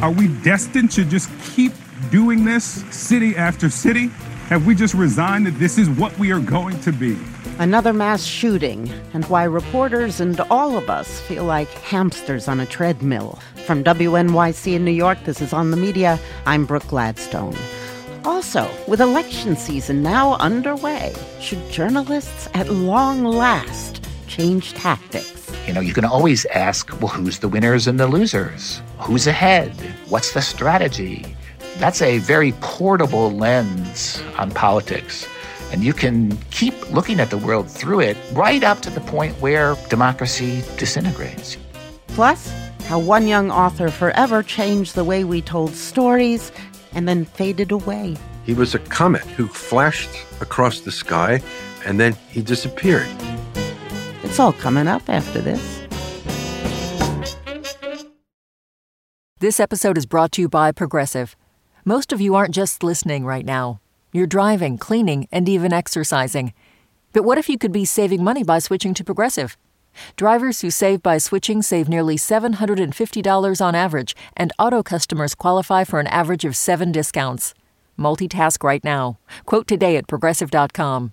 Are we destined to just keep doing this city after city? Have we just resigned that this is what we are going to be? Another mass shooting, and why reporters and all of us feel like hamsters on a treadmill. From WNYC in New York, this is On the Media. I'm Brooke Gladstone. Also, with election season now underway, should journalists at long last change tactics? You know, you can always ask, well, who's the winners and the losers? Who's ahead? What's the strategy? That's a very portable lens on politics. And you can keep looking at the world through it right up to the point where democracy disintegrates. Plus, how one young author forever changed the way we told stories and then faded away. He was a comet who flashed across the sky and then he disappeared. It's all coming up after this. This episode is brought to you by Progressive. Most of you aren't just listening right now. You're driving, cleaning, and even exercising. But what if you could be saving money by switching to Progressive? Drivers who save by switching save nearly $750 on average, and auto customers qualify for an average of seven discounts. Multitask right now. Quote today at progressive.com.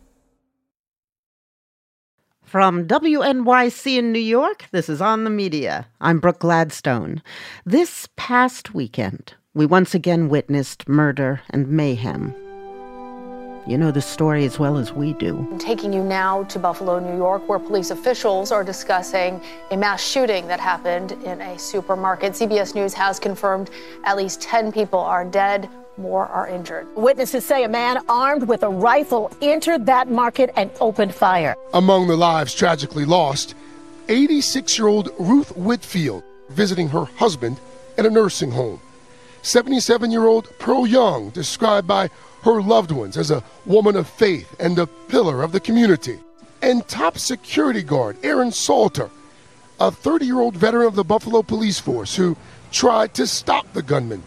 From WNYC in New York, this is On the Media. I'm Brooke Gladstone. This past weekend, we once again witnessed murder and mayhem. You know the story as well as we do. I'm taking you now to Buffalo, New York, where police officials are discussing a mass shooting that happened in a supermarket. CBS News has confirmed at least 10 people are dead, more are injured. Witnesses say a man armed with a rifle entered that market and opened fire. Among the lives tragically lost, 86 year old Ruth Whitfield visiting her husband at a nursing home. 77 year old Pearl Young, described by her loved ones as a woman of faith and a pillar of the community. And top security guard Aaron Salter, a 30 year old veteran of the Buffalo Police Force who tried to stop the gunman,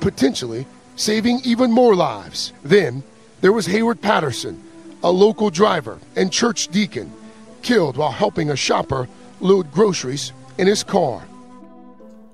potentially saving even more lives. Then there was Heyward Patterson, a local driver and church deacon, killed while helping a shopper load groceries in his car.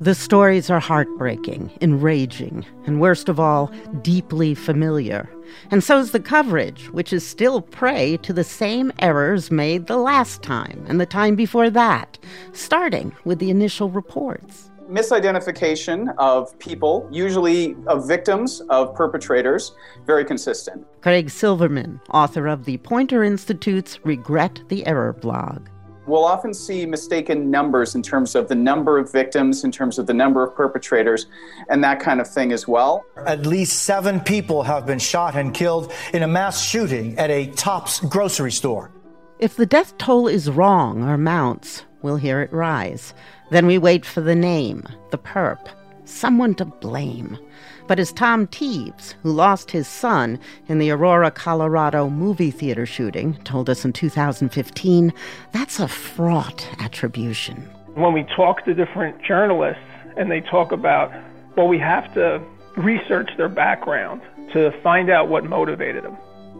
The stories are heartbreaking, enraging, and worst of all, deeply familiar. And so's the coverage, which is still prey to the same errors made the last time and the time before that, starting with the initial reports misidentification of people, usually of victims of perpetrators, very consistent. Craig Silverman, author of the Poynter Institute's Regret the Error blog. We'll often see mistaken numbers in terms of the number of victims, in terms of the number of perpetrators, and that kind of thing as well. At least seven people have been shot and killed in a mass shooting at a Tops grocery store. If the death toll is wrong or mounts, we'll hear it rise. Then we wait for the name, the perp, someone to blame. But as Tom Teves, who lost his son in the Aurora, Colorado movie theater shooting, told us in 2015, that's a fraught attribution. When we talk to different journalists and they talk about, well, we have to research their background to find out what motivated them.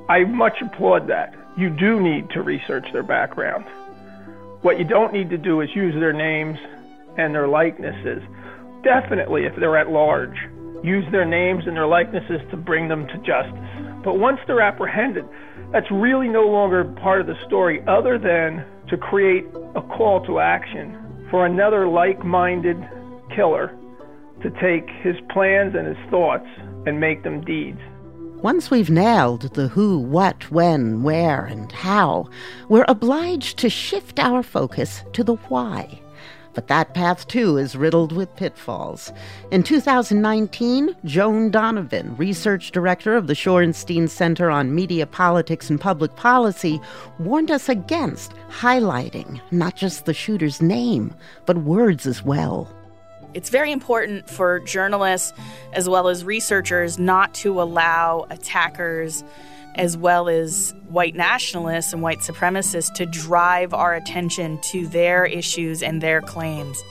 I much applaud that. You do need to research their background. What you don't need to do is use their names and their likenesses. Definitely, if they're at large, use their names and their likenesses to bring them to justice. But once they're apprehended, that's really no longer part of the story other than to create a call to action for another like minded killer to take his plans and his thoughts and make them deeds. Once we've nailed the who, what, when, where, and how, we're obliged to shift our focus to the why. But that path, too, is riddled with pitfalls. In 2019, Joan Donovan, research director of the Shorenstein Center on Media Politics and Public Policy, warned us against highlighting not just the shooter's name, but words as well. It's very important for journalists as well as researchers not to allow attackers as well as white nationalists and white supremacists to drive our attention to their issues and their claims.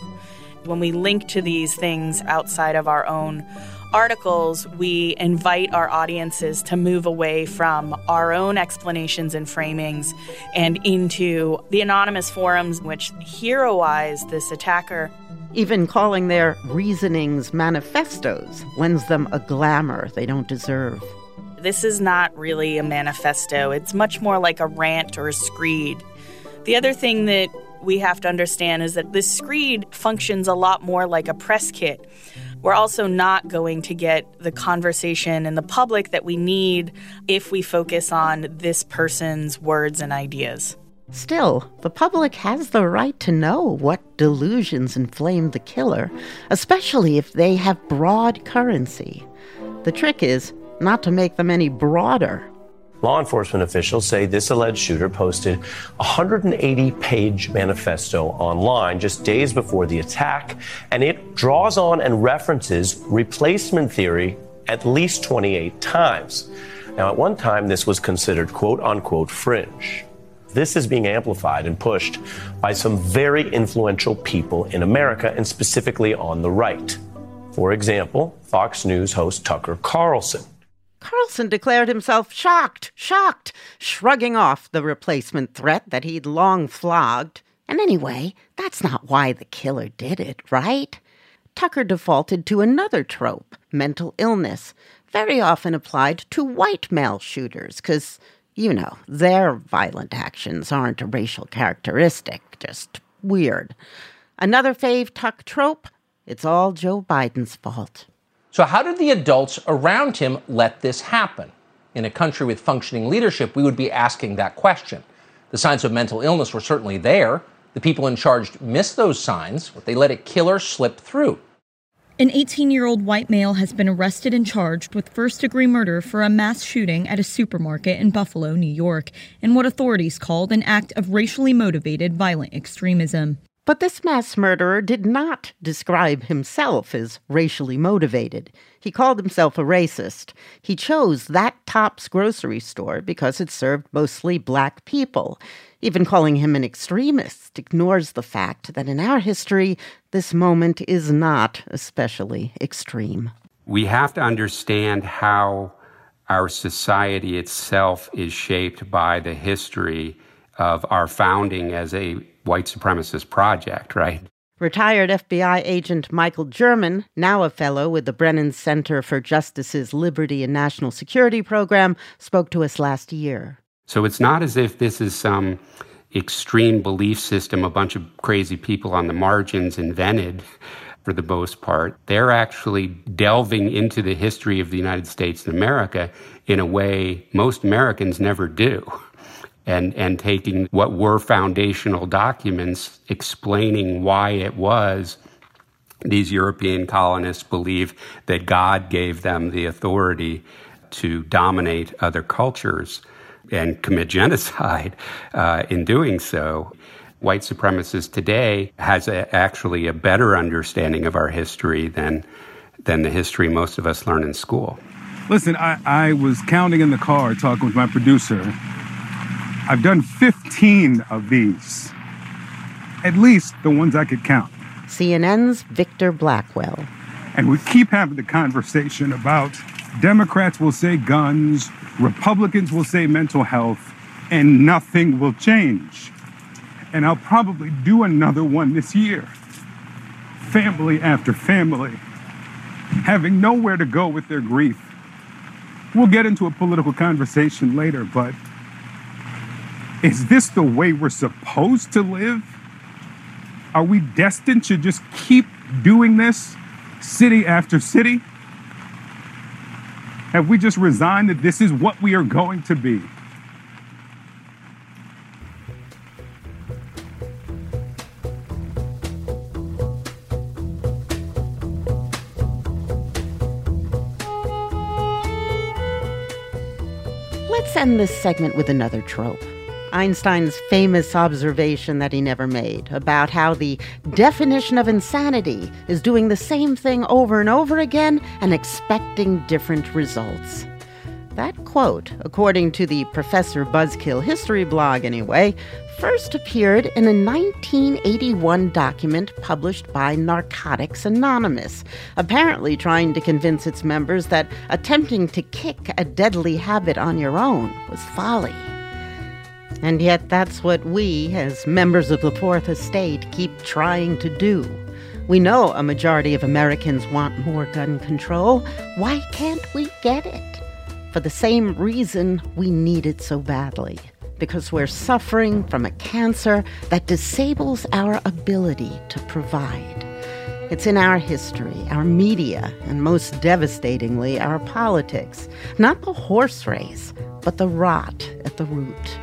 When we link to these things outside of our own articles, we invite our audiences to move away from our own explanations and framings and into the anonymous forums which heroize this attacker. Even calling their reasonings manifestos lends them a glamour they don't deserve. This is not really a manifesto, it's much more like a rant or a screed. The other thing that we have to understand is that this screed functions a lot more like a press kit we're also not going to get the conversation in the public that we need if we focus on this person's words and ideas. Still, the public has the right to know what delusions inflamed the killer, especially if they have broad currency. The trick is not to make them any broader. Law enforcement officials say this alleged shooter posted a 180 page manifesto online just days before the attack, and it draws on and references replacement theory at least 28 times. Now, at one time, this was considered quote unquote fringe. This is being amplified and pushed by some very influential people in America and specifically on the right. For example, Fox News host Tucker Carlson. Carlson declared himself shocked, shocked, shrugging off the replacement threat that he'd long flogged. And anyway, that's not why the killer did it, right? Tucker defaulted to another trope mental illness, very often applied to white male shooters, because, you know, their violent actions aren't a racial characteristic, just weird. Another fave Tuck trope it's all Joe Biden's fault. So, how did the adults around him let this happen? In a country with functioning leadership, we would be asking that question. The signs of mental illness were certainly there. The people in charge missed those signs, but they let a killer slip through. An 18 year old white male has been arrested and charged with first degree murder for a mass shooting at a supermarket in Buffalo, New York, in what authorities called an act of racially motivated violent extremism. But this mass murderer did not describe himself as racially motivated. He called himself a racist. He chose that Tops grocery store because it served mostly black people. Even calling him an extremist ignores the fact that in our history, this moment is not especially extreme. We have to understand how our society itself is shaped by the history of our founding as a white supremacist project, right? Retired FBI agent Michael German, now a fellow with the Brennan Center for Justice's Liberty and National Security program, spoke to us last year. So it's not as if this is some extreme belief system a bunch of crazy people on the margins invented for the most part. They're actually delving into the history of the United States and America in a way most Americans never do and, and taking what were foundational documents explaining why it was these European colonists believe that God gave them the authority to dominate other cultures and commit genocide uh, in doing so. White supremacists today has a, actually a better understanding of our history than than the history most of us learn in school. Listen, I, I was counting in the car talking with my producer, I've done 15 of these. At least the ones I could count. CNN's Victor Blackwell. And we keep having the conversation about Democrats will say guns, Republicans will say mental health, and nothing will change. And I'll probably do another one this year. Family after family, having nowhere to go with their grief. We'll get into a political conversation later, but is this the way we're supposed to live? Are we destined to just keep doing this city after city? Have we just resigned that this is what we are going to be? Let's end this segment with another trope. Einstein's famous observation that he never made about how the definition of insanity is doing the same thing over and over again and expecting different results. That quote, according to the Professor Buzzkill history blog anyway, first appeared in a 1981 document published by Narcotics Anonymous, apparently trying to convince its members that attempting to kick a deadly habit on your own was folly. And yet, that's what we, as members of the Fourth Estate, keep trying to do. We know a majority of Americans want more gun control. Why can't we get it? For the same reason we need it so badly because we're suffering from a cancer that disables our ability to provide. It's in our history, our media, and most devastatingly, our politics. Not the horse race, but the rot at the root.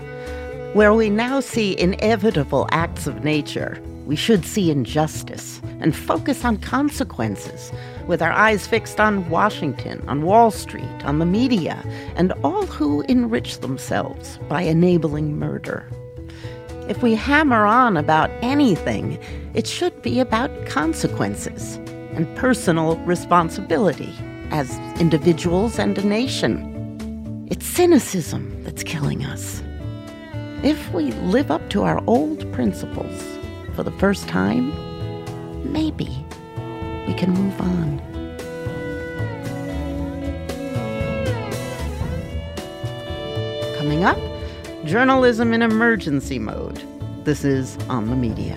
Where we now see inevitable acts of nature, we should see injustice and focus on consequences, with our eyes fixed on Washington, on Wall Street, on the media, and all who enrich themselves by enabling murder. If we hammer on about anything, it should be about consequences and personal responsibility as individuals and a nation. It's cynicism that's killing us. If we live up to our old principles for the first time, maybe we can move on. Coming up, journalism in emergency mode. This is On the Media.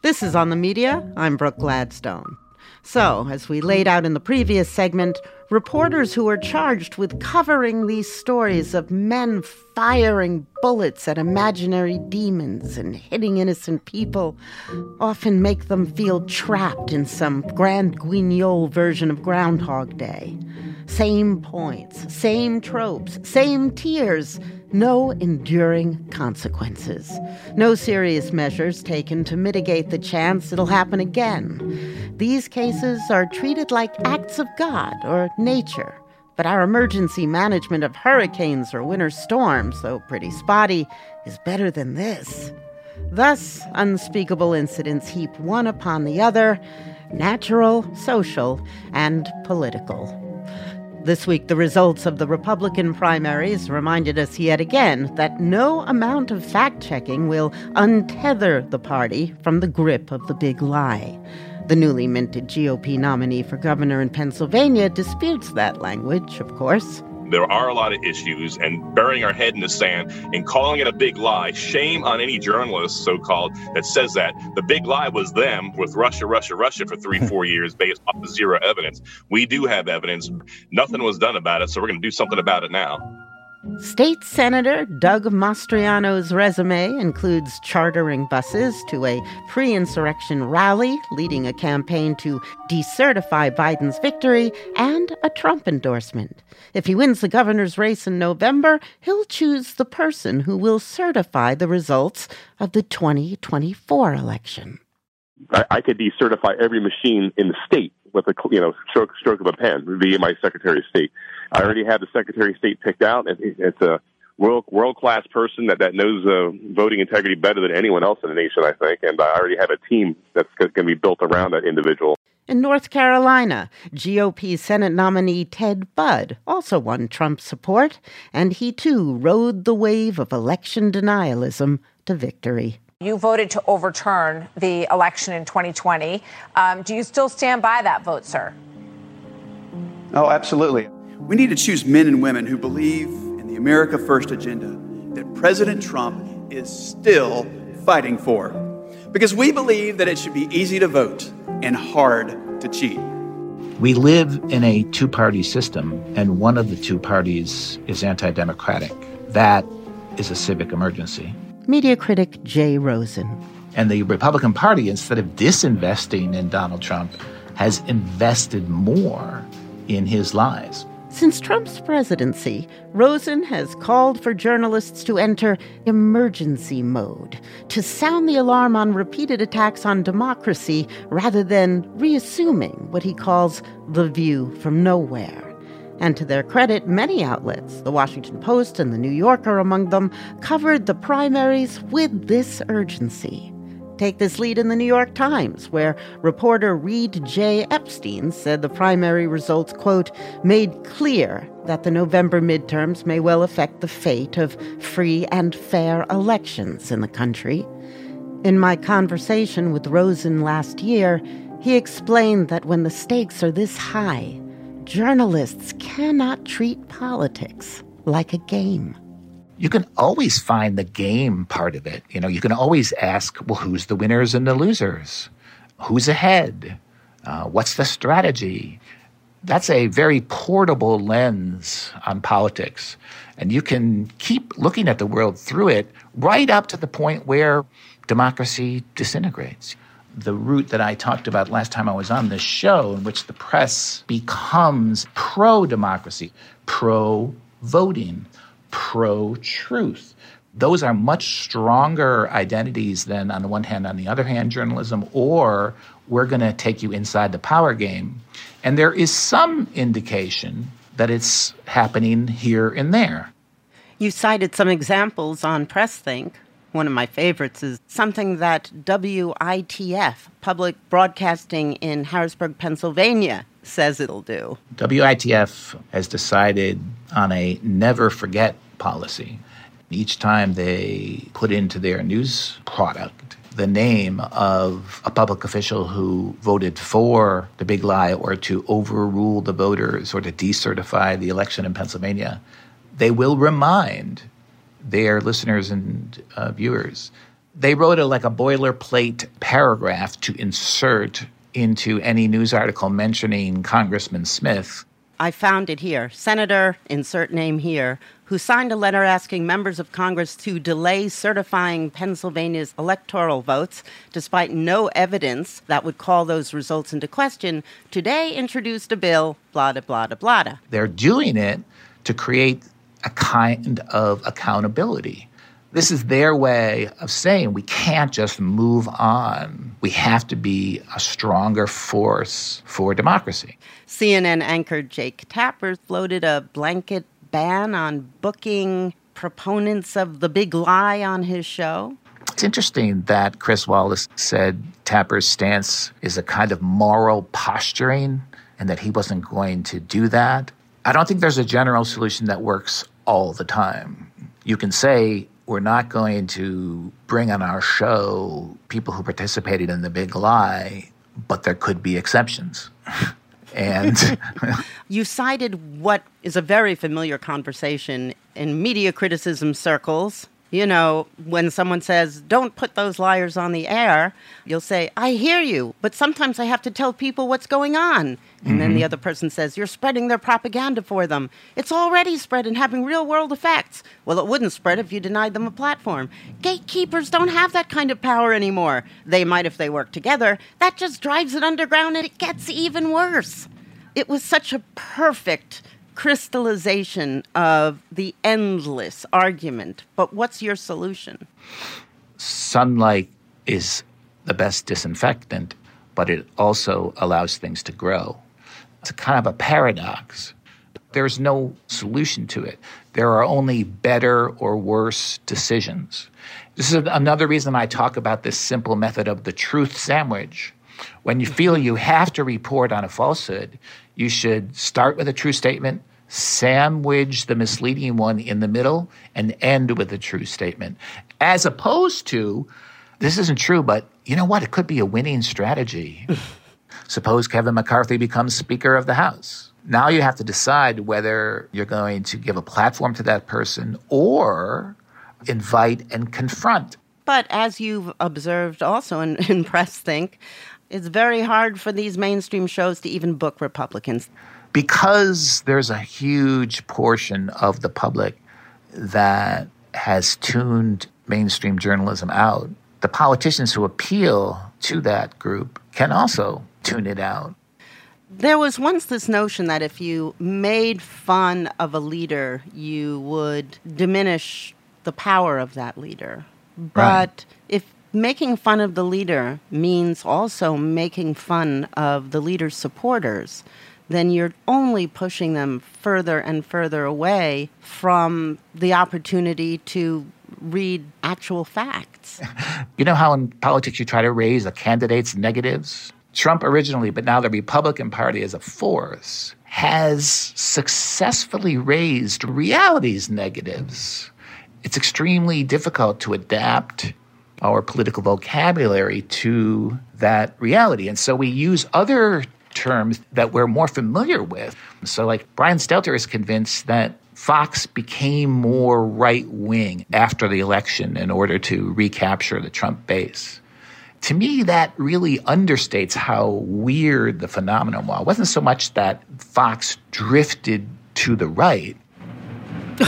This is On the Media. I'm Brooke Gladstone. So, as we laid out in the previous segment, reporters who are charged with covering these stories of men firing bullets at imaginary demons and hitting innocent people often make them feel trapped in some grand guignol version of Groundhog Day. Same points, same tropes, same tears, no enduring consequences. No serious measures taken to mitigate the chance it'll happen again. These cases are treated like acts of God or nature. But our emergency management of hurricanes or winter storms, though pretty spotty, is better than this. Thus, unspeakable incidents heap one upon the other natural, social, and political. This week, the results of the Republican primaries reminded us yet again that no amount of fact checking will untether the party from the grip of the big lie. The newly minted GOP nominee for governor in Pennsylvania disputes that language, of course. There are a lot of issues, and burying our head in the sand and calling it a big lie. Shame on any journalist, so called, that says that. The big lie was them with Russia, Russia, Russia for three, four years based off of zero evidence. We do have evidence. Nothing was done about it, so we're going to do something about it now. State Senator Doug Mastriano's resume includes chartering buses to a pre insurrection rally, leading a campaign to decertify Biden's victory, and a Trump endorsement. If he wins the governor's race in November, he'll choose the person who will certify the results of the 2024 election. I, I could decertify every machine in the state with a you know stroke stroke of a pen via my Secretary of State. I already have the Secretary of State picked out. It's a world world class person that that knows uh, voting integrity better than anyone else in the nation, I think. And I already have a team that's going to be built around that individual. In North Carolina, GOP Senate nominee Ted Budd also won Trump's support, and he too rode the wave of election denialism to victory. You voted to overturn the election in 2020. Um, do you still stand by that vote, sir? Oh, absolutely. We need to choose men and women who believe in the America First agenda that President Trump is still fighting for. Because we believe that it should be easy to vote and hard to cheat. We live in a two party system, and one of the two parties is anti democratic. That is a civic emergency. Media critic Jay Rosen. And the Republican Party, instead of disinvesting in Donald Trump, has invested more in his lies. Since Trump's presidency, Rosen has called for journalists to enter emergency mode, to sound the alarm on repeated attacks on democracy rather than reassuming what he calls the view from nowhere. And to their credit, many outlets, the Washington Post and the New Yorker among them, covered the primaries with this urgency. Take this lead in the New York Times, where reporter Reid J. Epstein said the primary results, quote, made clear that the November midterms may well affect the fate of free and fair elections in the country. In my conversation with Rosen last year, he explained that when the stakes are this high, journalists cannot treat politics like a game you can always find the game part of it. You know, you can always ask, well, who's the winners and the losers? Who's ahead? Uh, what's the strategy? That's a very portable lens on politics. And you can keep looking at the world through it right up to the point where democracy disintegrates. The route that I talked about last time I was on this show, in which the press becomes pro democracy, pro voting, pro truth. Those are much stronger identities than, on the one hand, on the other hand, journalism, or we're going to take you inside the power game. And there is some indication that it's happening here and there. You cited some examples on PressThink. One of my favorites is something that WITF, Public Broadcasting in Harrisburg, Pennsylvania, says it'll do. WITF has decided on a never forget policy. Each time they put into their news product the name of a public official who voted for the big lie or to overrule the voters or to decertify the election in Pennsylvania, they will remind their listeners and uh, viewers. They wrote a, like a boilerplate paragraph to insert into any news article mentioning Congressman Smith. I found it here. Senator, insert name here, who signed a letter asking members of Congress to delay certifying Pennsylvania's electoral votes, despite no evidence that would call those results into question, today introduced a bill, blah, blah, blah, blah. They're doing it to create a kind of accountability. This is their way of saying we can't just move on. We have to be a stronger force for democracy. CNN anchor Jake Tapper floated a blanket ban on booking proponents of the big lie on his show. It's interesting that Chris Wallace said Tapper's stance is a kind of moral posturing and that he wasn't going to do that. I don't think there's a general solution that works all the time. You can say we're not going to bring on our show people who participated in the big lie, but there could be exceptions. and you cited what is a very familiar conversation in media criticism circles you know, when someone says, don't put those liars on the air, you'll say, I hear you, but sometimes I have to tell people what's going on. And mm-hmm. then the mm-hmm. other person says, You're spreading their propaganda for them. It's already spread and having real world effects. Well, it wouldn't spread if you denied them a platform. Gatekeepers don't have that kind of power anymore. They might if they work together. That just drives it underground and it gets even worse. It was such a perfect crystallization of the endless argument. But what's your solution? Sunlight is the best disinfectant, but it also allows things to grow. It's kind of a paradox. There's no solution to it. There are only better or worse decisions. This is another reason I talk about this simple method of the truth sandwich. When you feel you have to report on a falsehood, you should start with a true statement, sandwich the misleading one in the middle, and end with a true statement. As opposed to, this isn't true, but you know what? It could be a winning strategy. Suppose Kevin McCarthy becomes Speaker of the House. Now you have to decide whether you're going to give a platform to that person or invite and confront. But as you've observed also in, in PressThink, it's very hard for these mainstream shows to even book Republicans because there's a huge portion of the public that has tuned mainstream journalism out, the politicians who appeal to that group can also tune it out. There was once this notion that if you made fun of a leader, you would diminish the power of that leader. But Right. if making fun of the leader means also making fun of the leader's supporters, then you're only pushing them further and further away from the opportunity to read actual facts. You know how in politics you try to raise a candidate's negatives? Trump originally, but now the Republican Party as a force, has successfully raised reality's negatives. It's extremely difficult to adapt our political vocabulary to that reality. And so we use other terms that we're more familiar with. So, like, Brian Stelter is convinced that Fox became more right wing after the election in order to recapture the Trump base. To me, that really understates how weird the phenomenon was. It wasn't so much that Fox drifted to the right.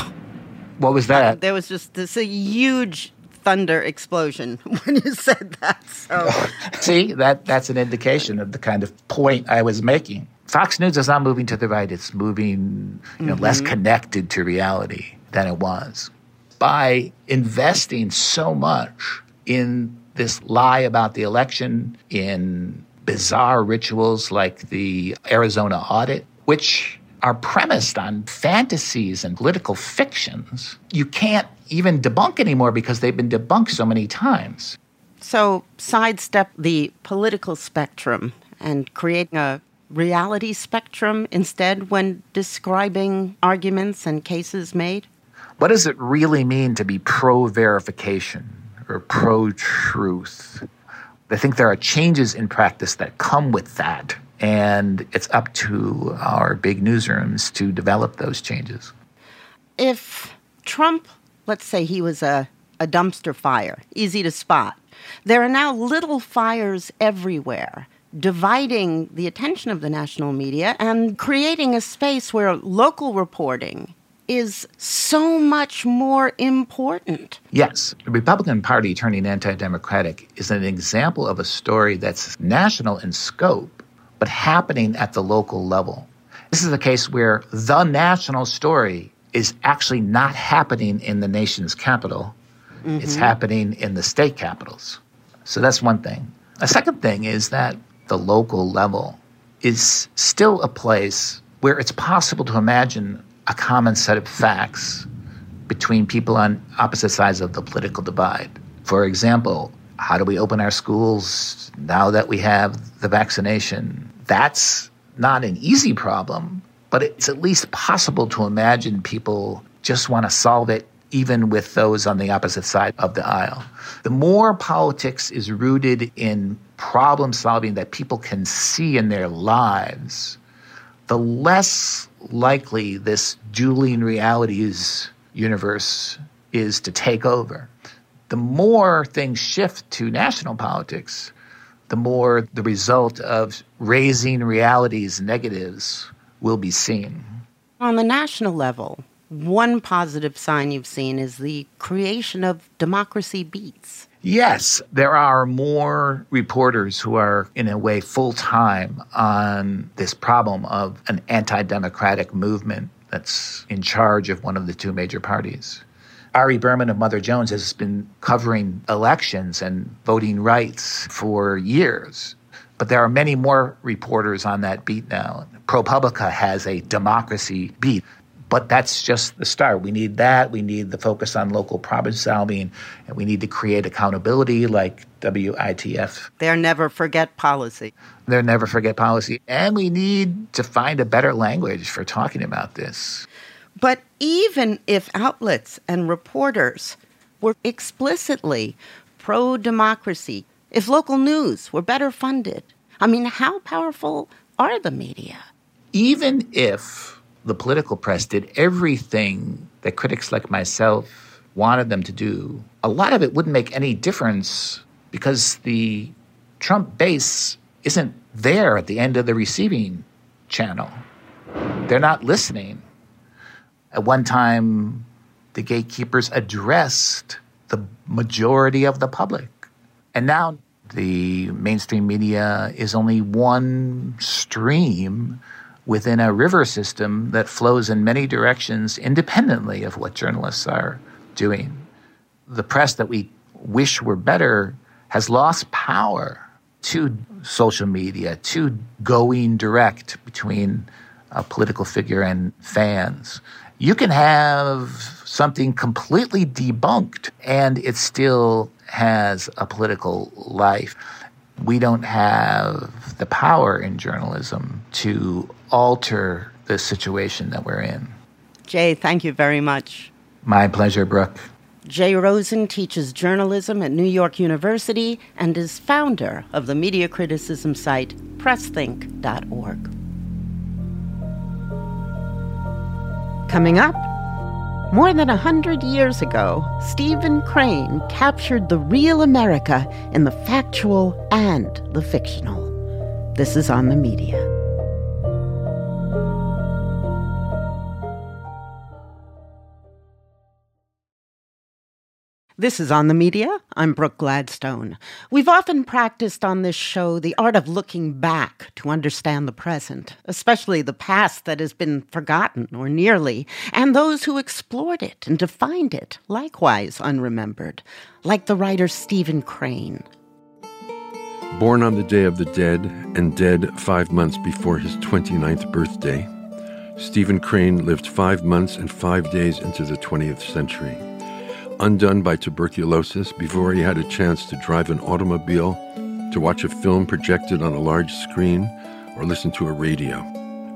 what was that? There was just this a huge thunder explosion when you said that. So See, that that's an indication of the kind of point I was making. Fox News is not moving to the right; it's moving you know, less Mhm. connected to reality than it was. By investing so much in this lie about the election, in bizarre rituals like the Arizona audit, which are premised on fantasies and political fictions, you can't even debunk anymore because they've been debunked so many times. so sidestep the political spectrum and create a reality spectrum instead when describing arguments and cases made? What does it really mean to be pro verification or pro truth? I think there are changes in practice that come with that, and it's up to our big newsrooms to develop those changes. If Trump, let's say he was a, a dumpster fire, easy to spot, there are now little fires everywhere, dividing the attention of the national media and creating a space where local reporting is so much more important. Yes, the Republican Party turning anti democratic is an example of a story that's national in scope, but happening at the local level. This is a case where the national story is actually not happening in the nation's capital, it's Mhm. happening in the state capitals. So that's one thing. A second thing is that the local level is still a place where it's possible to imagine a common set of facts between people on opposite sides of the political divide. For example, how do we open our schools now that we have the vaccination? That's not an easy problem, but it's at least possible to imagine people just want to solve it even with those on the opposite side of the aisle. The more politics is rooted in problem solving that people can see in their lives, the less likely this dueling realities universe is to take over. The more things shift to national politics, the more the result of raising realities negatives will be seen. On the national level, one positive sign you've seen is the creation of democracy beats. Yes, there are more reporters who are, in a way, full time on this problem of an anti democratic movement that's in charge of one of the two major parties. Ari Berman of Mother Jones has been covering elections and voting rights for years. But there are many more reporters on that beat now. ProPublica has a democracy beat. But that's just the start. We need that. We need the focus on local problem solving, and we need to create accountability like WITF. Their never forget policy. Their never forget policy. And we need to find a better language for talking about this. But even if outlets and reporters were explicitly pro democracy, if local news were better funded, I mean, how powerful are the media? Even if the political press did everything that critics like myself wanted them to do, a lot of it wouldn't make any difference because the Trump base isn't there at the end of the receiving channel. They're not listening. At one time, the gatekeepers addressed the majority of the public. And now the mainstream media is only one stream within a river system that flows in many directions independently of what journalists are doing. The press that we wish were better has lost power to social media, to going direct between a political figure and fans. You can have something completely debunked and it still has a political life. We don't have the power in journalism to alter the situation that we're in. Jay, thank you very much. My pleasure, Brooke. Jay Rosen teaches journalism at New York University and is founder of the media criticism site pressthink.org. Coming up, more than a hundred years ago, Stephen Crane captured the real America in the factual and the fictional. This is on the media. This is On the Media. I'm Brooke Gladstone. We've often practiced on this show the art of looking back to understand the present, especially the past that has been forgotten or nearly, and those who explored it and defined it, likewise unremembered, like the writer Stephen Crane. Born on the Day of the Dead and dead five months before his 29th birthday, Stephen Crane lived five months and five days into the 20th century undone by tuberculosis before he had a chance to drive an automobile, to watch a film projected on a large screen, or listen to a radio.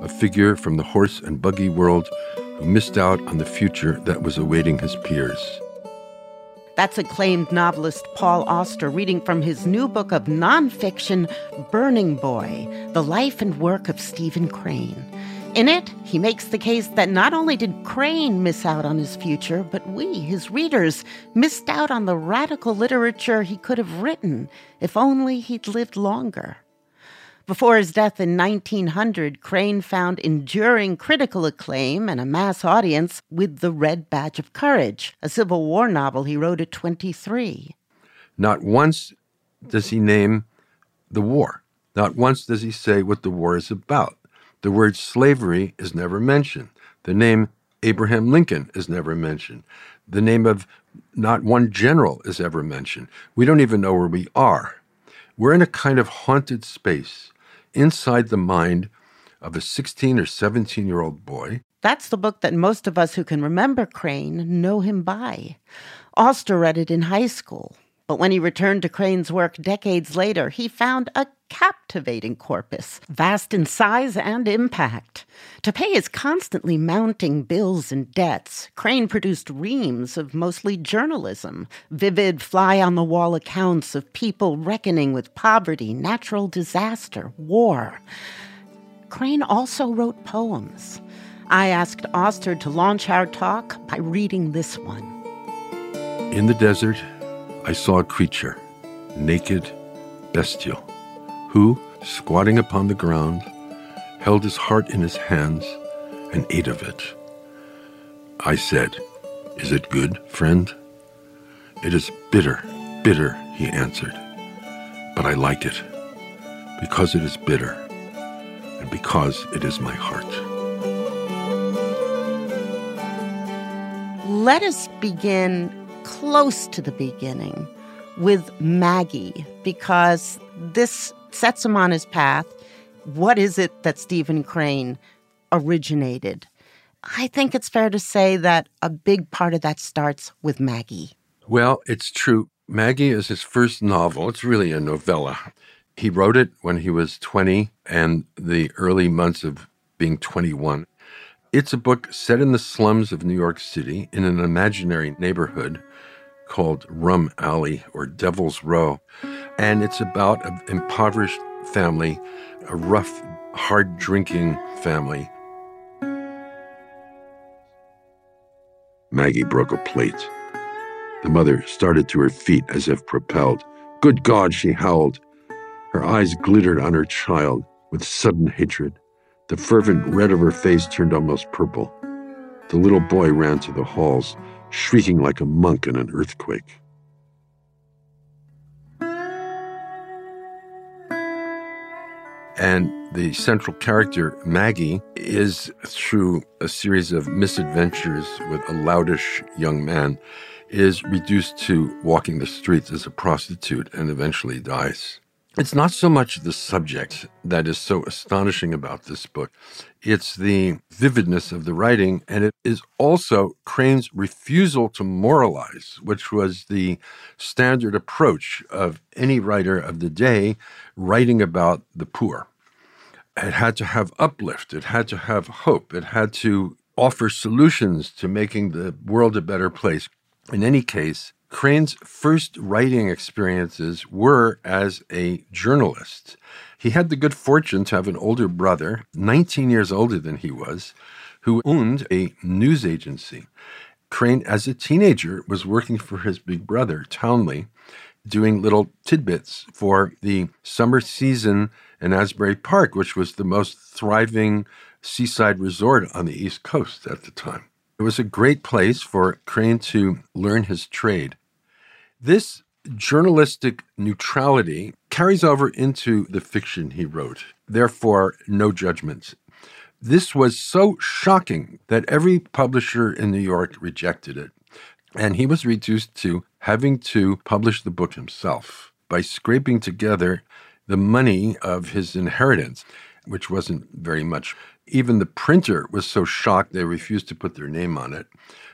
A figure from the horse and buggy world who missed out on the future that was awaiting his peers. That's acclaimed novelist Paul Auster reading from his new book of nonfiction, Burning Boy The Life and Work of Stephen Crane. In it, he makes the case that not only did Crane miss out on his future, but we, his readers, missed out on the radical literature he could have written if only he'd lived longer. Before his death in 1900, Crane found enduring critical acclaim and a mass audience with The Red Badge of Courage, a Civil War novel he wrote at 23. Not once does he name the war. Not once does he say what the war is about. The word slavery is never mentioned. The name Abraham Lincoln is never mentioned. The name of not one general is ever mentioned. We don't even know where we are. We're in a kind of haunted space inside the mind of a 16 or 17 year old boy. That's the book that most of us who can remember Crane know him by. Auster read it in high school. But when he returned to Crane's work decades later, he found a captivating corpus, vast in size and impact. To pay his constantly mounting bills and debts, Crane produced reams of mostly journalism, vivid fly on the wall accounts of people reckoning with poverty, natural disaster, war. Crane also wrote poems. I asked Auster to launch our talk by reading this one. In the desert, I saw a creature, naked, bestial, who, squatting upon the ground, held his heart in his hands and ate of it. I said, Is it good, friend? It is bitter, bitter, he answered. But I like it, because it is bitter, and because it is my heart. Let us begin close to the beginning with Maggie because this sets him on his path. What is it that Stephen Crane originated? I think it's fair to say that a big part of that starts with Maggie. Well, it's true. Maggie is his first novel. It's really a novella. He wrote it when he was 20 and the early months of being 21. It's a book set in the slums of New York City in an imaginary neighborhood called Rum Alley or Devil's Row. And it's about an impoverished family, a rough, hard drinking family. Maggie broke a plate. The mother started to her feet as if propelled. Good God, she howled. Her eyes glittered on her child with sudden hatred. The fervent red of her face turned almost purple. The little boy ran to the halls, shrieking like a monk in an earthquake. And the central character, Maggie, is through a series of misadventures with a loutish young man, is reduced to walking the streets as a prostitute and eventually dies. It's not so much the subject that is so astonishing about this book. It's the vividness of the writing, and it is also Crane's refusal to moralize, which was the standard approach of any writer of the day writing about the poor. It had to have uplift, it had to have hope, it had to offer solutions to making the world a better place. In any case, Crane's first writing experiences were as a journalist. He had the good fortune to have an older brother, 19 years older than he was, who owned a news agency. Crane, as a teenager, was working for his big brother, Townley, doing little tidbits for the summer season in Asbury Park, which was the most thriving seaside resort on the East Coast at the time. It was a great place for Crane to learn his trade. This journalistic neutrality carries over into the fiction he wrote, therefore, no judgments. This was so shocking that every publisher in New York rejected it. And he was reduced to having to publish the book himself by scraping together the money of his inheritance, which wasn't very much. Even the printer was so shocked they refused to put their name on it.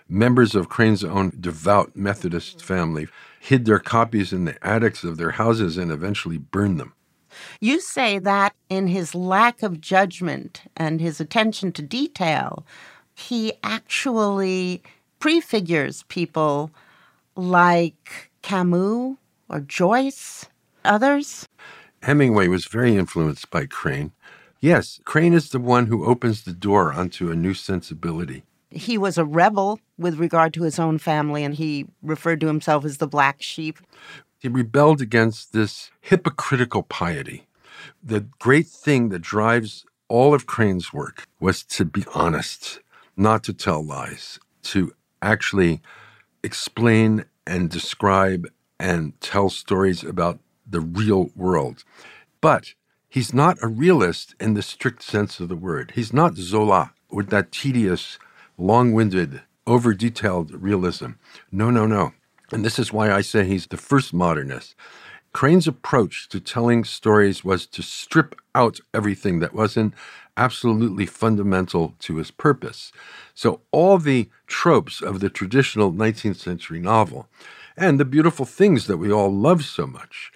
Members of Crane's own devout Methodist family hid their copies in the attics of their houses and eventually burned them. You say that in his lack of judgment and his attention to detail, he actually prefigures people like Camus or Joyce, others. Hemingway was very influenced by Crane. Yes, Crane is the one who opens the door onto a new sensibility he was a rebel with regard to his own family, and he referred to himself as the black sheep. He rebelled against this hypocritical piety. The great thing that drives all of Crane's work was to be honest, not to tell lies, to actually explain and describe and tell stories about the real world. But he's not a realist in the strict sense of the word. He's not Zola with that tedious long winded, over detailed realism. No, no, no. And this is why I say he's the first modernist. Crane's approach to telling stories was to strip out everything that wasn't absolutely fundamental to his purpose. So, all the tropes of the traditional 19th century novel and the beautiful things that we all love so much,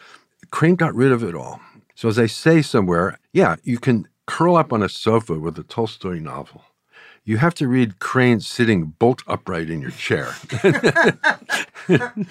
Crane got rid of it all. So, as I say somewhere, yeah, you can curl up on a sofa with a Tolstoy novel you have to read Crane sitting bolt upright in your chair.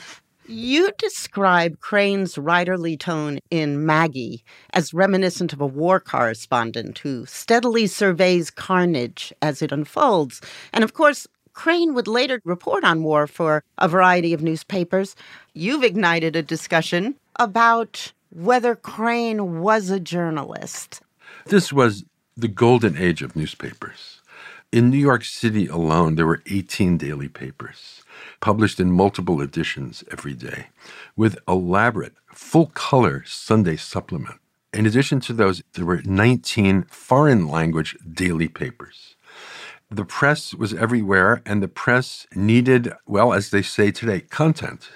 you describe Crane's writerly tone in Maggie as reminiscent of a war correspondent who steadily surveys carnage as it unfolds. And of course, Crane would later report on war for a variety of newspapers. You've ignited a discussion about whether Crane was a journalist. This was the golden age of newspapers. In New York City alone, there were 18 daily papers published in multiple editions every day with elaborate, full color Sunday supplement. In addition to those, there were 19 foreign language daily papers. The press was everywhere, and the press needed, well, as they say today, content.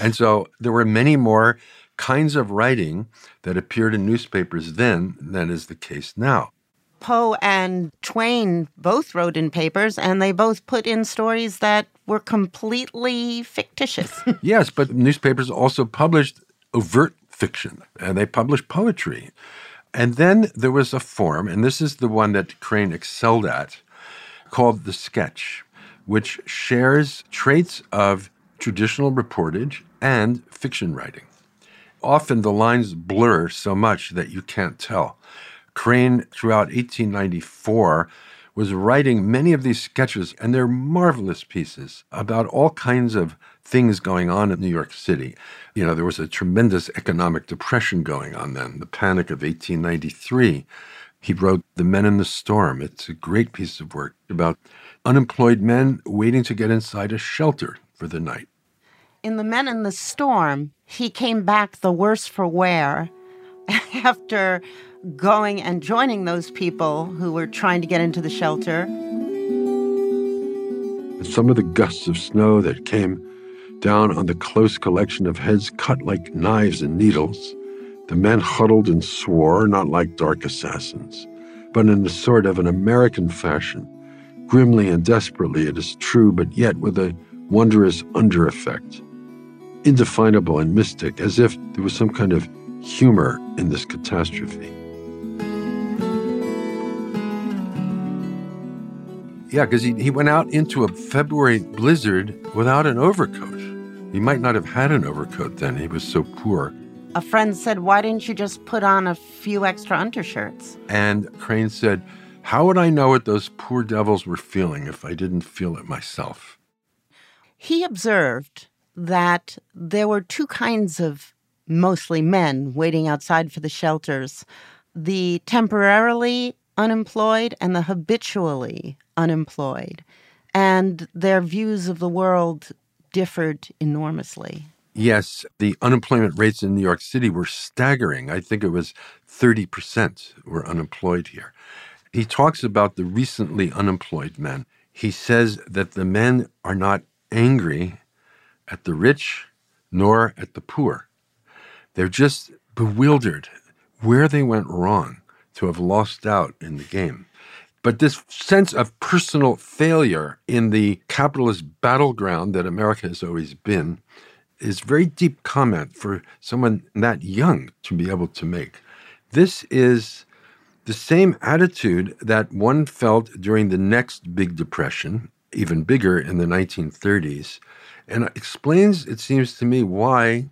And so there were many more kinds of writing that appeared in newspapers then than is the case now. Poe and Twain both wrote in papers, and they both put in stories that were completely fictitious. yes, but newspapers also published overt fiction, and they published poetry. And then there was a form, and this is the one that Crane excelled at, called the sketch, which shares traits of traditional reportage and fiction writing. Often the lines blur so much that you can't tell. Crane, throughout 1894, was writing many of these sketches, and they're marvelous pieces about all kinds of things going on in New York City. You know, there was a tremendous economic depression going on then, the Panic of 1893. He wrote The Men in the Storm. It's a great piece of work about unemployed men waiting to get inside a shelter for the night. In The Men in the Storm, he came back the worse for wear after going and joining those people who were trying to get into the shelter. Some of the gusts of snow that came down on the close collection of heads cut like knives and needles. The men huddled and swore, not like dark assassins, but in a sort of an American fashion. Grimly and desperately, it is true, but yet with a wondrous under effect. Indefinable and mystic, as if there was some kind of humor in this catastrophe. Yeah, because he, he went out into a February blizzard without an overcoat. He might not have had an overcoat then, he was so poor. A friend said, Why didn't you just put on a few extra undershirts? And Crane said, How would I know what those poor devils were feeling if I didn't feel it myself? He observed that there were two kinds of mostly men waiting outside for the shelters the temporarily unemployed and the habitually unemployed. And their views of the world differed enormously. Yes, the unemployment rates in New York City were staggering. I think it was 30% were unemployed here. He talks about the recently unemployed men. He says that the men are not angry at the rich nor at the poor. They're just bewildered where they went wrong to have lost out in the game. But this sense of personal failure in the capitalist battleground that America has always been is very deep comment for someone that young to be able to make. This is the same attitude that one felt during the next big depression, even bigger in the 1930s, and explains, it seems to me, why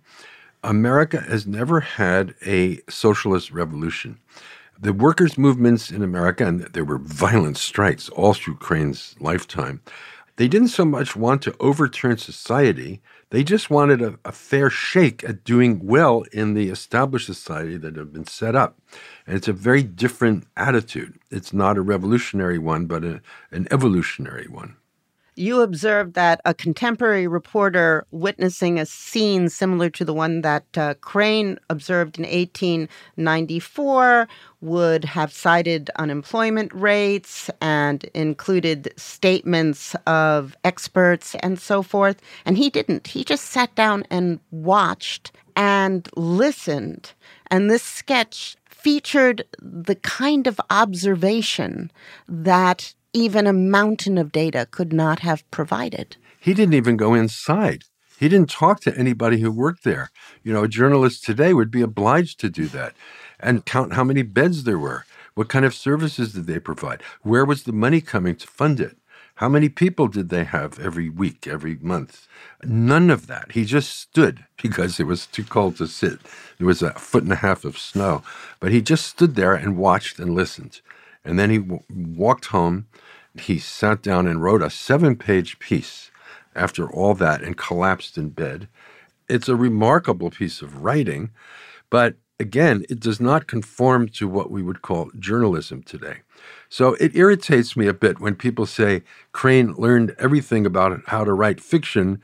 America has never had a socialist revolution. The workers' movements in America, and there were violent strikes all through Crane's lifetime, they didn't so much want to overturn society, they just wanted a, a, fair shake at doing well in the established society that had been set up. And it's a very different attitude. It's not a revolutionary one, but a, an evolutionary one you observed that a contemporary reporter witnessing a scene similar to the one that uh, Crane observed in 1894 would have cited unemployment rates and included statements of experts and so forth. And he didn't. He just sat down and watched and listened. And this sketch featured the kind of observation that even a mountain of data could not have provided. He didn't even go inside. He didn't talk to anybody who worked there. You know, a journalist today would be obliged to do that and count how many beds there were. What kind of services did they provide? Where was the money coming to fund it? How many people did they have every week, every month? None of that. He just stood because it was too cold to sit. There was a foot and a half of snow. But he just stood there and watched and listened. And then he w- walked home. He sat down and wrote a seven page piece after all that and collapsed in bed. It's a remarkable piece of writing, but again, it does not conform to what we would call journalism today. So it irritates me a bit when people say Crane learned everything about how to write fiction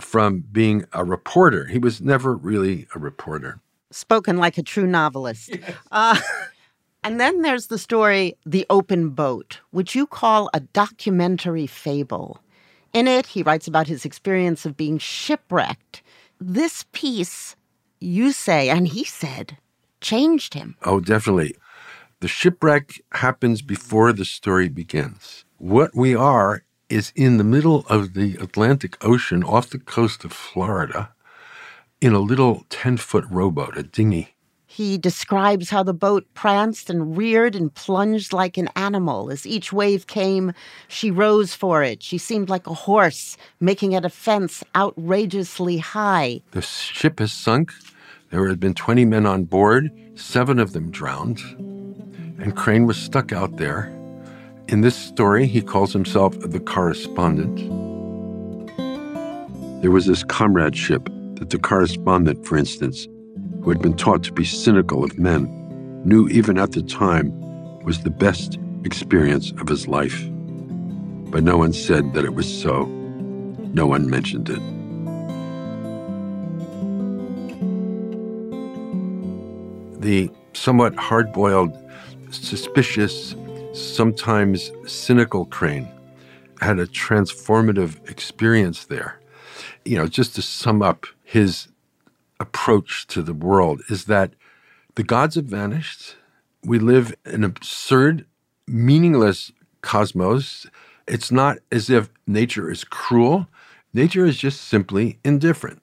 from being a reporter. He was never really a reporter. Spoken like a true novelist. Yes. Uh, and then there's the story, The Open Boat, which you call a documentary fable. In it, he writes about his experience of being shipwrecked. This piece, you say, and he said, changed him. Oh, definitely. The shipwreck happens before the story begins. What we are is in the middle of the Atlantic Ocean off the coast of Florida in a little 10 foot rowboat, a dinghy. He describes how the boat pranced and reared and plunged like an animal. As each wave came, she rose for it. She seemed like a horse, making at a fence outrageously high. The ship has sunk. There had been 20 men on board, seven of them drowned, and Crane was stuck out there. In this story, he calls himself the correspondent. There was this comradeship that the correspondent, for instance, who had been taught to be cynical of men, knew even at the time was the best experience of his life. But no one said that it was so. No one mentioned it. The somewhat hard boiled, suspicious, sometimes cynical Crane had a transformative experience there. You know, just to sum up his approach to the world, is that the gods have vanished. We live in an absurd, meaningless cosmos. It's not as if nature is cruel, nature is just simply indifferent.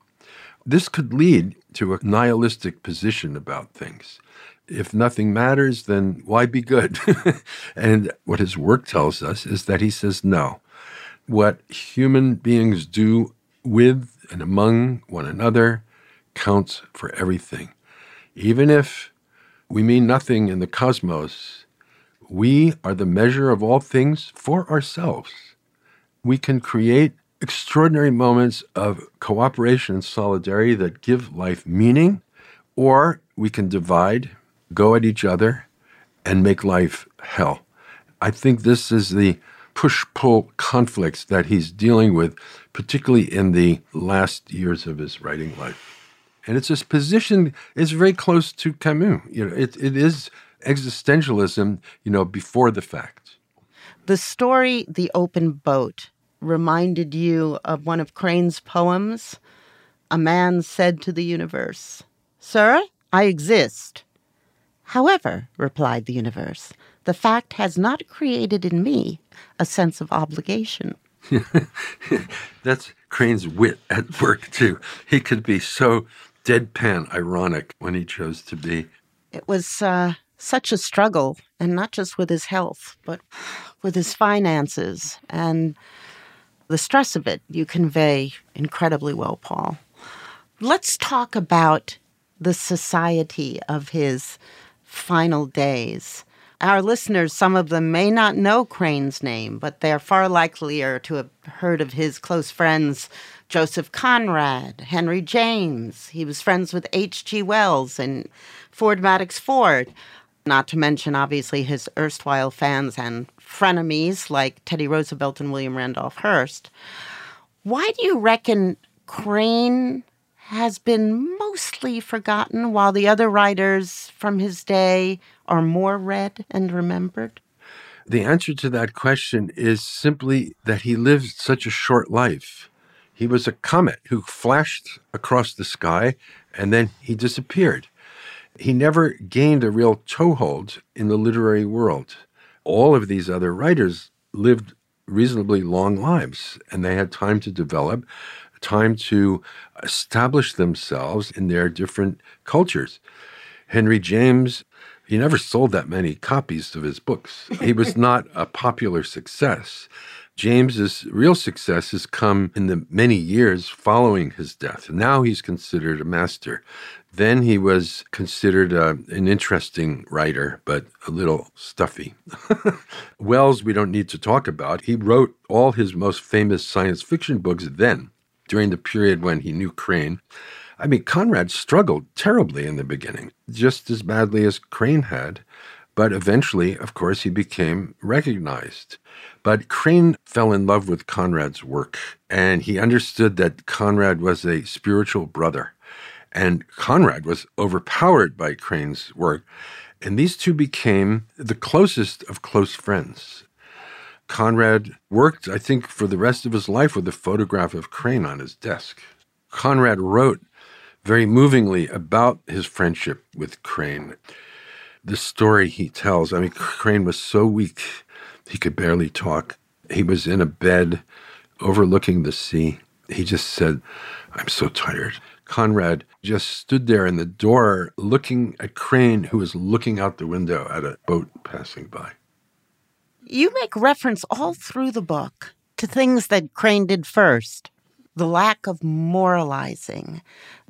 This could lead to a nihilistic position about things. If nothing matters, then why be good? and what his work tells us is that he says no. What human beings do with and among one another counts for everything. Even if we mean nothing in the cosmos, we are the measure of all things for ourselves. We can create extraordinary moments of cooperation and solidarity that give life meaning, or we can divide, go at each other, and make life hell. I think this is the push pull conflicts that he's dealing with, particularly in the last years of his writing life. And it's this position is very close to Camus. You know, it, it is existentialism, you know, before the fact. The story, The Open Boat, reminded you of one of Crane's poems. A man said to the universe, Sir, I exist. However, replied the universe, the fact has not created in me a sense of obligation. That's Crane's wit at work, too. He could be so deadpan ironic when he chose to be. It was uh, such a struggle, and not just with his health, but with his finances and the stress of it you convey incredibly well, Paul. Let's talk about the society of his final days. Our listeners, some of them may not know Crane's name, but they're far likelier to have heard of his close friends, Joseph Conrad, Henry James. He was friends with H.G. Wells and Ford Madox Ford, not to mention, obviously, his erstwhile fans and frenemies like Teddy Roosevelt and William Randolph Hearst. Why do you reckon Crane has been mostly forgotten while the other writers from his day are more read and remembered? The answer to that question is simply that he lived such a short life. He was a comet who flashed across the sky and then he disappeared. He never gained a real toehold in the literary world all of these other writers lived reasonably long lives and they had time to develop, time to establish themselves in their different cultures. Henry James, he never sold that many copies of his books. He was not a popular success. James's real success has come in the many years following his death. Now he's considered a master. Then he was considered uh, an interesting writer, but a little stuffy. Wells, we don't need to talk about. He wrote all his most famous science fiction books then, during the period when he knew Crane. I mean, Conrad struggled terribly in the beginning, just as badly as Crane had. But eventually, of course, he became recognized. But Crane fell in love with Conrad's work, and he understood that Conrad was a spiritual brother. And Conrad was overpowered by Crane's work. And these two became the closest of close friends. Conrad worked, I think, for the rest of his life with a photograph of Crane on his desk. Conrad wrote very movingly about his friendship with Crane. The story he tells, I mean, Crane was so weak, he could barely talk. He was in a bed overlooking the sea. He just said, I'm so tired. Conrad just stood there in the door looking at Crane, who was looking out the window at a boat passing by. You make reference all through the book to things that Crane did first the lack of moralizing,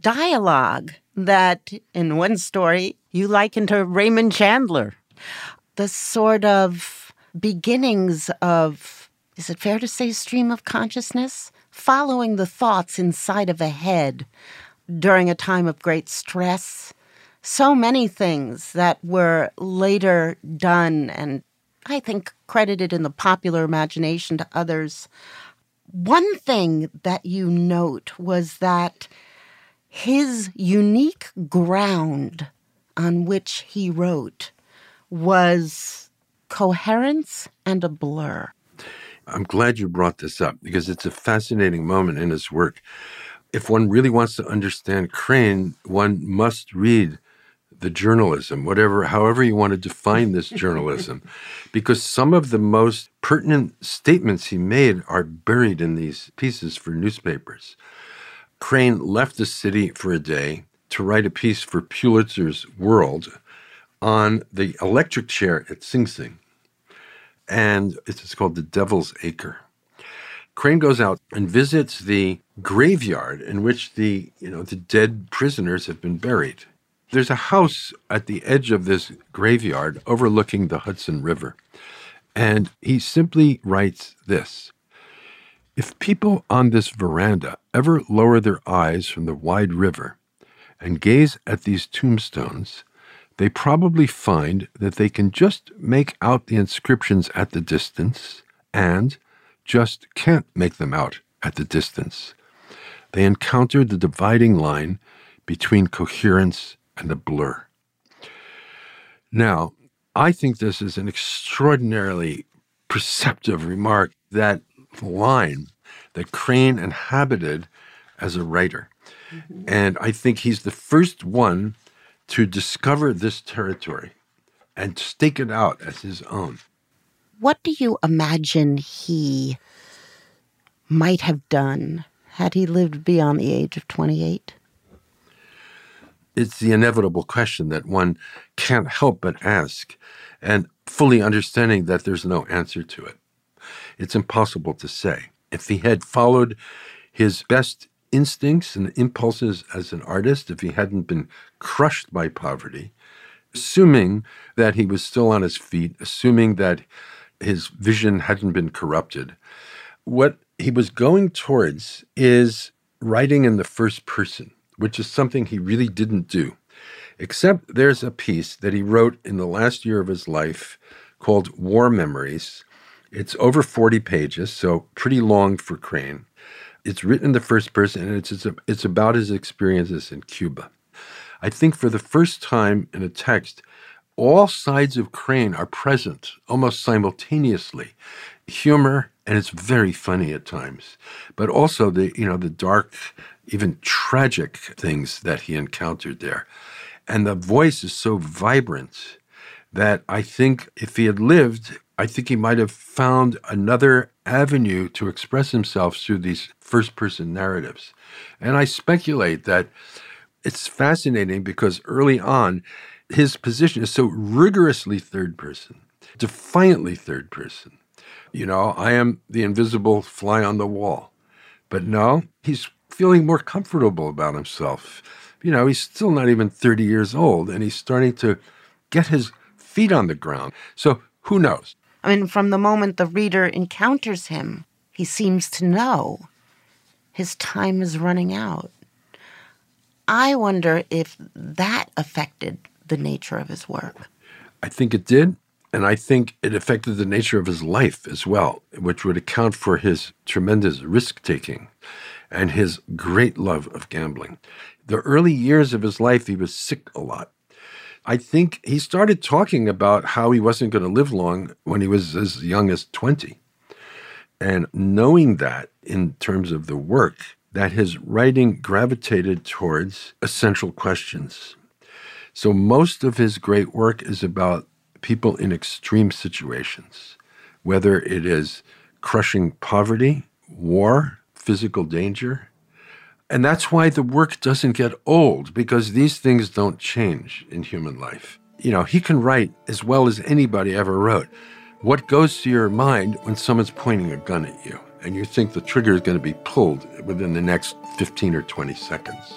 dialogue that, in one story, you liken to Raymond Chandler, the sort of beginnings of, is it fair to say, stream of consciousness? Following the thoughts inside of a head during a time of great stress. So many things that were later done and I think credited in the popular imagination to others. One thing that you note was that his unique ground on which he wrote was coherence and a blur. I'm glad you brought this up because it's a fascinating moment in his work. If one really wants to understand Crane, one must read the journalism, whatever, however you want to define this journalism, because some of the most pertinent statements he made are buried in these pieces for newspapers. Crane left the city for a day to write a piece for Pulitzer's World on the electric chair at Sing Sing. And it's called the Devil's Acre. Crane goes out and visits the graveyard in which the, you know, the dead prisoners have been buried. There's a house at the edge of this graveyard overlooking the Hudson River. And he simply writes this If people on this veranda ever lower their eyes from the wide river and gaze at these tombstones, they probably find that they can just make out the inscriptions at the distance and just can't make them out at the distance. They encounter the dividing line between coherence and a blur. Now, I think this is an extraordinarily perceptive remark, that line that Crane inhabited as a writer. Mm-hmm. And I think he's the first one to discover this territory and stake it out as his own. What do you imagine he might have done had he lived beyond the age of 28? It's the inevitable question that one can't help but ask, and fully understanding that there's no answer to it. It's impossible to say. If he had followed his best instincts and impulses as an artist, if he hadn't been crushed by poverty, assuming that he was still on his feet, assuming that his vision hadn't been corrupted, what he was going towards is writing in the first person which is something he really didn't do. Except there's a piece that he wrote in the last year of his life called War Memories. It's over 40 pages, so pretty long for Crane. It's written in the first person, and it's, it's, a, it's about his experiences in Cuba. I think for the first time in a text, all sides of Crane are present almost simultaneously. Humor, and it's very funny at times, but also the you know the dark even tragic things that he encountered there. And the voice is so vibrant that I think if he had lived, I think he might have found another avenue to express himself through these first person narratives. And I speculate that it's fascinating because early on, his position is so rigorously third person, defiantly third person. You know, I am the invisible fly on the wall. But no, he's feeling more comfortable about himself. You know, he's still not even 30 years old and he's starting to get his feet on the ground. So who knows? I mean, from the moment the reader encounters him, he seems to know his time is running out. I wonder if that affected the nature of his work. I think it did. And I think it affected the nature of his life as well, which would account for his tremendous risk taking and his great love of gambling. The early years of his life, he was sick a lot. I think he started talking about how he wasn't going to live long when he was as young as 20. And knowing that in terms of the work, that his writing gravitated towards essential questions. So most of his great work is about people in extreme situations, whether it is crushing poverty, war, physical danger. And that's why the work doesn't get old, because these things don't change in human life. You know, he can write as well as anybody ever wrote. What goes to your mind when someone's pointing a gun at you and you think the trigger is going to be pulled within the next 15 or 20 seconds?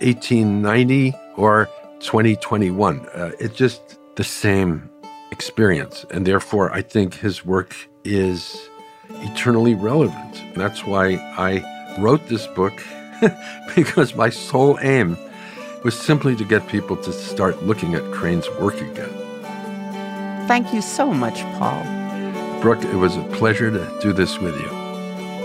1890 or 2021. Uh, it's just the same experience. And therefore, I think his work is eternally relevant. That's why I wrote this book, because my sole aim was simply to get people to start looking at Crane's work again. Thank you so much, Paul. Brooke, it was a pleasure to do this with you.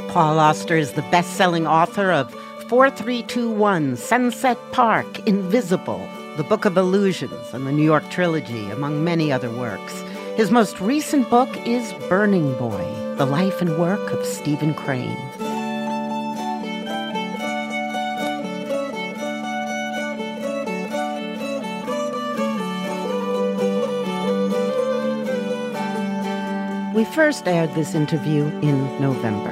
Paul Auster is the best selling author of 4321 Sunset Park Invisible The Book of Illusions, and the New York Trilogy, among many other works. His most recent book is Burning Boy The Life and Work of Stephen Crane. We first aired this interview in November.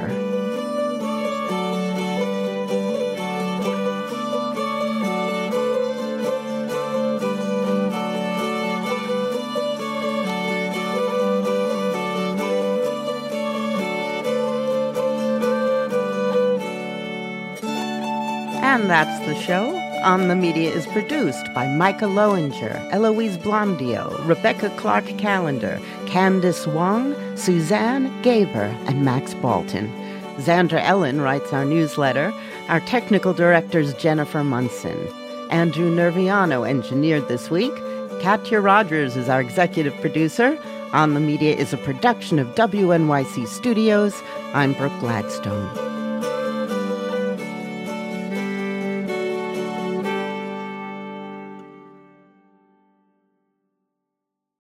And that's the show. On the Media is produced by Micah Loewinger, Eloise Blondiau, Rebecca Clark Callender, Candice Wang, Suzanne Gaber, and Max Balton. Xandra Ellin writes our newsletter. Our technical director is Jennifer Munson. Andrew Nerviano engineered this week. Katya Rogers is our executive producer. On the Media is a production of WNYC Studios. I'm Brooke Gladstone.